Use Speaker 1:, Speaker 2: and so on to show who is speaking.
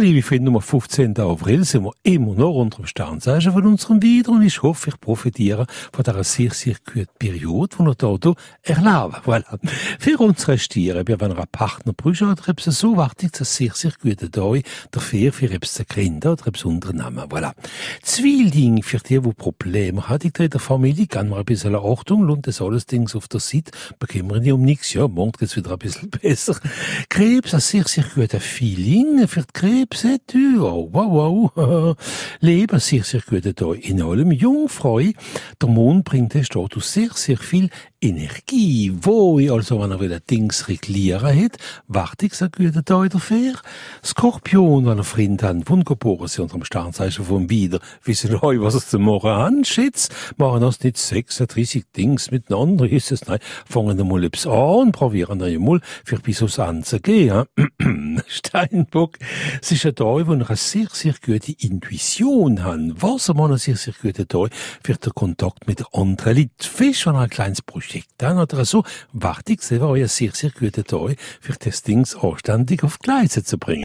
Speaker 1: Liebe Freunde, am 15. April sind wir immer noch unter dem Sternzeichen von unserem Wieder und ich hoffe, ich profitiere von dieser sehr, sehr guten Periode, die wir hier erleben. Voilà. Für unsere Stiere, wenn wir einen Partner brauchen oder etwas so, wartet es sehr, sehr gute Tag dafür, für etwas gründen oder etwas unternehmen. Voilà. Zwei Dinge für die, die Probleme haben in der Familie, kann man ein bisschen Achtung und das alles Dings auf der Seite, bekommen wir nicht um nichts, ja, morgen geht's wieder ein bisschen besser. Krebs, ein sehr, sehr guter Feeling für die Krebse, wow, wow, wow. Leben sehr, sehr gut da in allem. Jungfrau, der Mond bringt den Status sehr, sehr viel Energie. Wo ich also, wenn er wieder Dings reglieren hat, warte ich sehr gut da dafür. Skorpion, wenn er Freund hat, wunderbar sind unter dem Sternzeichen vom Wieder, wissen euch, was es zu machen anschätzt. Machen das nicht 36 Dings miteinander, ist es, nein, fangen wir mal etwas an probieren dann mal, für bis aufs anzugehen. Steinbock, es ist ein Tag, wo er eine sehr, sehr gute Intuition hat. Was man sehr, sehr guter Tag für den Kontakt mit anderen Leuten. Fest, wenn ein kleines Projekt hat oder so, warte ich, war ein sehr, sehr guter Tag für das Ding anständig auf Gleise zu bringen.